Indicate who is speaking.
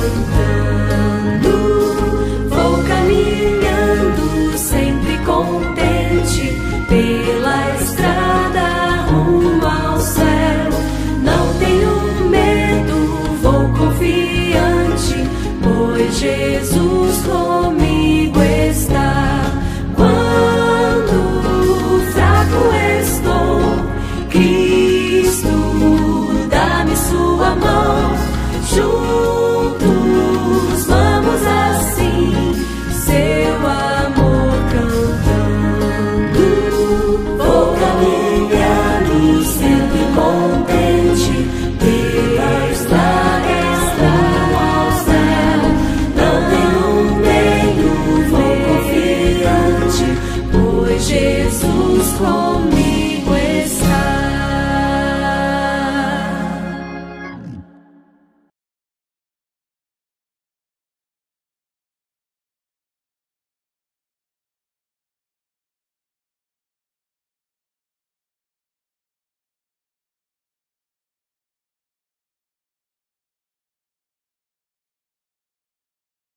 Speaker 1: Lord.